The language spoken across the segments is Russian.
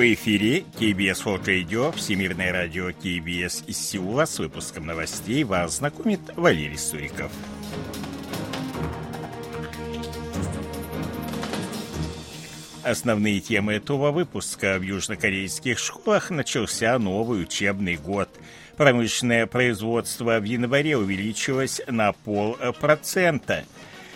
В эфире KBS World Radio, Всемирное радио KBS из Сеула. С выпуском новостей вас знакомит Валерий Суриков. Основные темы этого выпуска. В южнокорейских школах начался новый учебный год. Промышленное производство в январе увеличилось на полпроцента.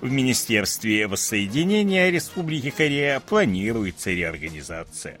В Министерстве воссоединения Республики Корея планируется реорганизация.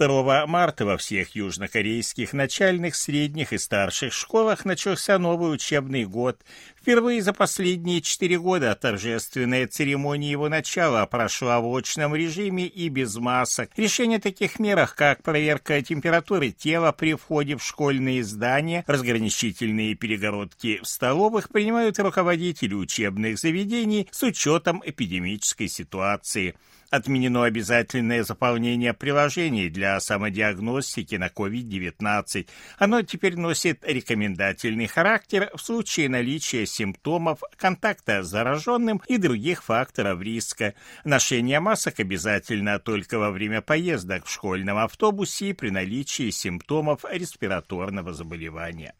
2 марта во всех южнокорейских начальных, средних и старших школах начался новый учебный год. Впервые за последние четыре года торжественная церемония его начала прошла в очном режиме и без масок. Решение о таких мерах, как проверка температуры тела при входе в школьные здания, разграничительные перегородки в столовых, принимают руководители учебных заведений с учетом эпидемической ситуации. Отменено обязательное заполнение приложений для самодиагностики на COVID-19. Оно теперь носит рекомендательный характер в случае наличия симптомов, контакта с зараженным и других факторов риска. Ношение масок обязательно только во время поездок в школьном автобусе и при наличии симптомов респираторного заболевания.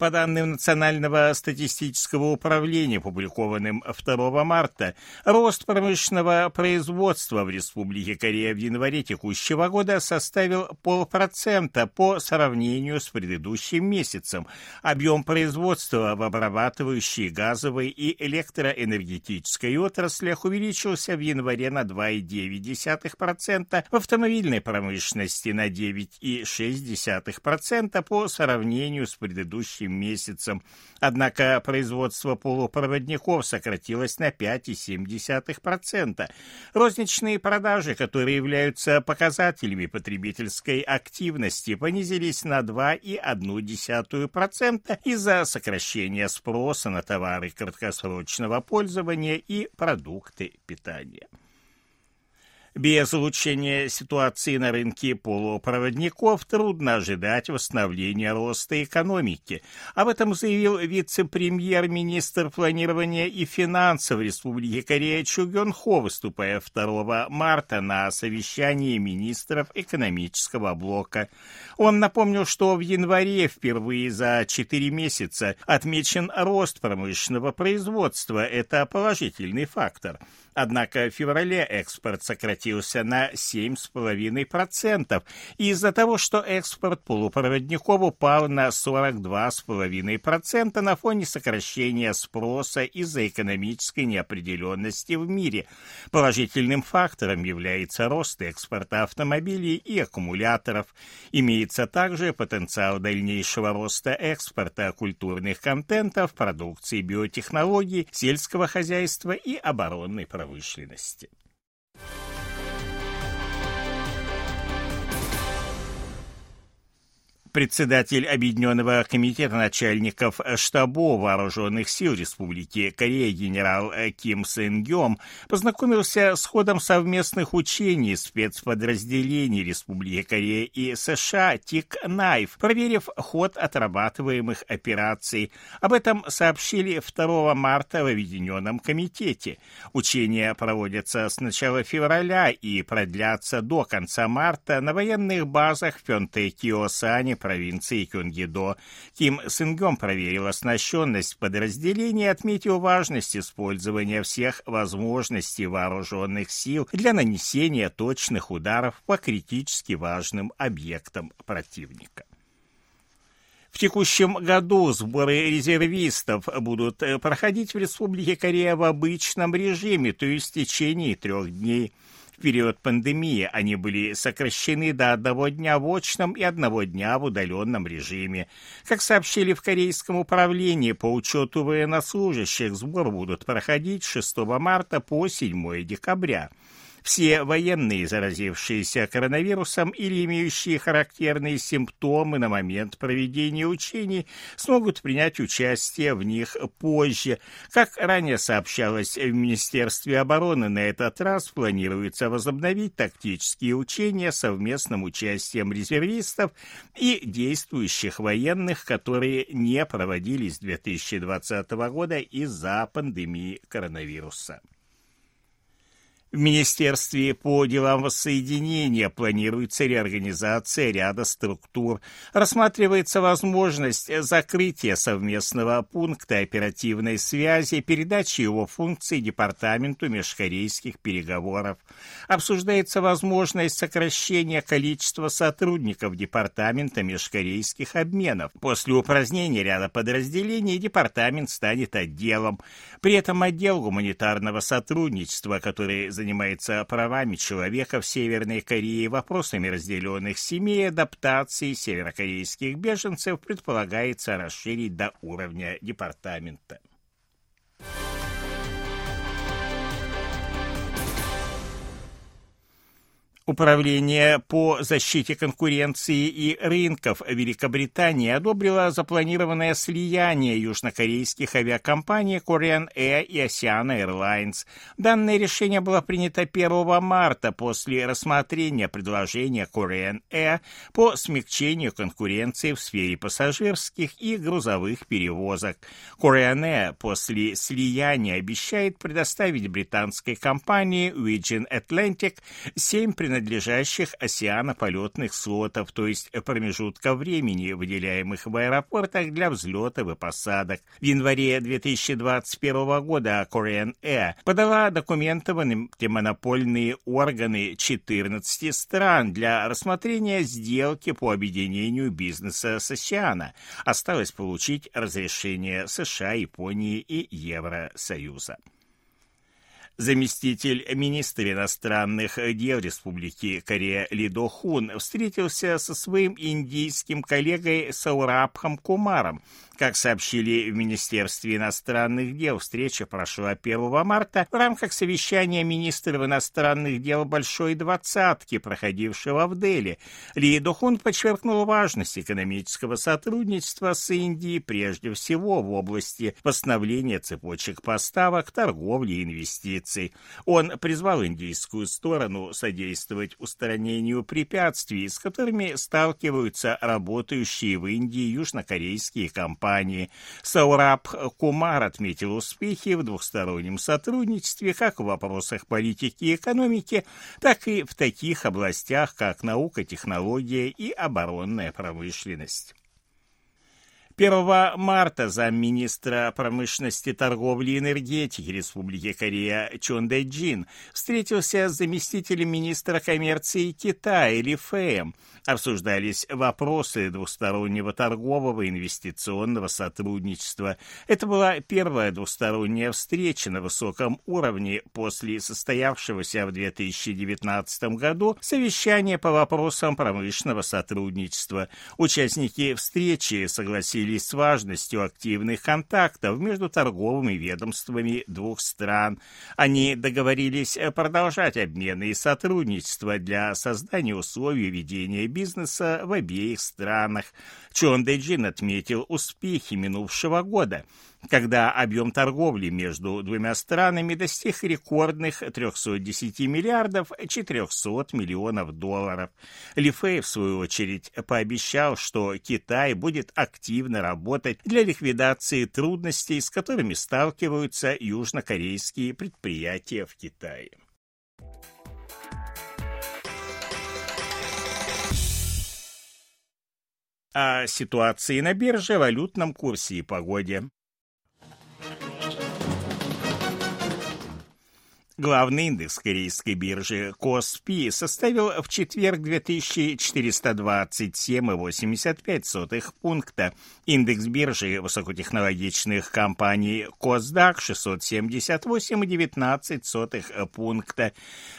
По данным Национального статистического управления, опубликованным 2 марта, рост промышленного производства в Республике Корея в январе текущего года составил полпроцента по сравнению с предыдущим месяцем. Объем производства в обрабатывающей газовой и электроэнергетической отраслях увеличился в январе на 2,9%, в автомобильной промышленности на 9,6% по сравнению с предыдущим следующим месяцем. Однако производство полупроводников сократилось на 5,7%. Розничные продажи, которые являются показателями потребительской активности, понизились на 2,1% из-за сокращения спроса на товары краткосрочного пользования и продукты питания. Без улучшения ситуации на рынке полупроводников трудно ожидать восстановления роста экономики. Об этом заявил вице-премьер-министр планирования и финансов Республики Корея Чу Гён Хо, выступая 2 марта на совещании министров экономического блока. Он напомнил, что в январе впервые за 4 месяца отмечен рост промышленного производства. Это положительный фактор. Однако в феврале экспорт сократился на 7,5% из-за того, что экспорт полупроводников упал на 42,5% на фоне сокращения спроса из-за экономической неопределенности в мире. Положительным фактором является рост экспорта автомобилей и аккумуляторов. Имеется также потенциал дальнейшего роста экспорта культурных контентов, продукции биотехнологий, сельского хозяйства и оборонной промышленности промышленности. Председатель Объединенного комитета начальников штабов вооруженных сил Республики Корея генерал Ким Сэн Гём познакомился с ходом совместных учений спецподразделений Республики Корея и США ТИК Найф, проверив ход отрабатываемых операций. Об этом сообщили 2 марта в Объединенном комитете. Учения проводятся с начала февраля и продлятся до конца марта на военных базах в Пёнте-Киосане, провинции Кюнгидо. Ким Сынгем проверил оснащенность подразделений и отметил важность использования всех возможностей вооруженных сил для нанесения точных ударов по критически важным объектам противника. В текущем году сборы резервистов будут проходить в Республике Корея в обычном режиме, то есть в течение трех дней – период пандемии они были сокращены до одного дня в очном и одного дня в удаленном режиме. Как сообщили в Корейском управлении по учету военнослужащих, сбор будут проходить с 6 марта по 7 декабря. Все военные, заразившиеся коронавирусом или имеющие характерные симптомы на момент проведения учений, смогут принять участие в них позже. Как ранее сообщалось в Министерстве обороны, на этот раз планируется возобновить тактические учения совместным участием резервистов и действующих военных, которые не проводились 2020 года из-за пандемии коронавируса. В Министерстве по делам воссоединения планируется реорганизация ряда структур. Рассматривается возможность закрытия совместного пункта оперативной связи, передачи его функций Департаменту межкорейских переговоров. Обсуждается возможность сокращения количества сотрудников Департамента межкорейских обменов. После упразднения ряда подразделений департамент станет отделом. При этом отдел гуманитарного сотрудничества, который занимается правами человека в Северной Корее, вопросами разделенных семей, адаптации северокорейских беженцев предполагается расширить до уровня департамента. Управление по защите конкуренции и рынков Великобритании одобрило запланированное слияние южнокорейских авиакомпаний Korean Air и Asiana Airlines. Данное решение было принято 1 марта после рассмотрения предложения Korean Air по смягчению конкуренции в сфере пассажирских и грузовых перевозок. Korean Air после слияния обещает предоставить британской компании Virgin Atlantic 7 принадлежащих принадлежащих осианополетных слотов, то есть промежутка времени, выделяемых в аэропортах для взлетов и посадок. В январе 2021 года Korean Air подала документы в антимонопольные органы 14 стран для рассмотрения сделки по объединению бизнеса с Осиана. Осталось получить разрешение США, Японии и Евросоюза заместитель министра иностранных дел Республики Корея Лидо Хун встретился со своим индийским коллегой Саурабхом Кумаром как сообщили в Министерстве иностранных дел, встреча прошла 1 марта в рамках совещания министров иностранных дел Большой Двадцатки, проходившего в Дели. Ли Духун подчеркнул важность экономического сотрудничества с Индией прежде всего в области восстановления цепочек поставок, торговли и инвестиций. Он призвал индийскую сторону содействовать устранению препятствий, с которыми сталкиваются работающие в Индии южнокорейские компании компании. Саураб Кумар отметил успехи в двухстороннем сотрудничестве как в вопросах политики и экономики, так и в таких областях, как наука, технология и оборонная промышленность. 1 марта замминистра промышленности, торговли и энергетики Республики Корея Чон Дэ Джин встретился с заместителем министра коммерции Китая Ли Фэем. Обсуждались вопросы двустороннего торгового и инвестиционного сотрудничества. Это была первая двусторонняя встреча на высоком уровне после состоявшегося в 2019 году совещания по вопросам промышленного сотрудничества. Участники встречи согласились определились с важностью активных контактов между торговыми ведомствами двух стран. Они договорились продолжать обмены и сотрудничество для создания условий ведения бизнеса в обеих странах. Чон Дэджин отметил успехи минувшего года – когда объем торговли между двумя странами достиг рекордных 310 миллиардов 400 миллионов долларов. Ли Фэй, в свою очередь, пообещал, что Китай будет активно работать для ликвидации трудностей, с которыми сталкиваются южнокорейские предприятия в Китае. о ситуации на бирже, валютном курсе и погоде. Главный индекс корейской биржи Коспи составил в четверг 2427,85 пункта. Индекс биржи высокотехнологичных компаний Косдак 678,19 пункта.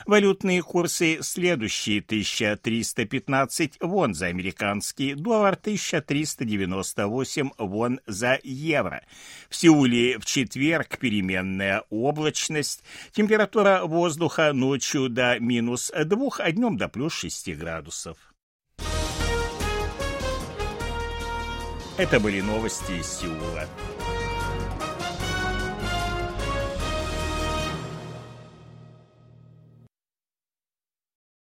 Валютные курсы следующие 1315 вон за американский доллар, 1398 вон за евро. В Сеуле в четверг переменная облачность. Температура Температура воздуха ночью до минус 2, а днем до плюс 6 градусов. Это были новости из Сеула.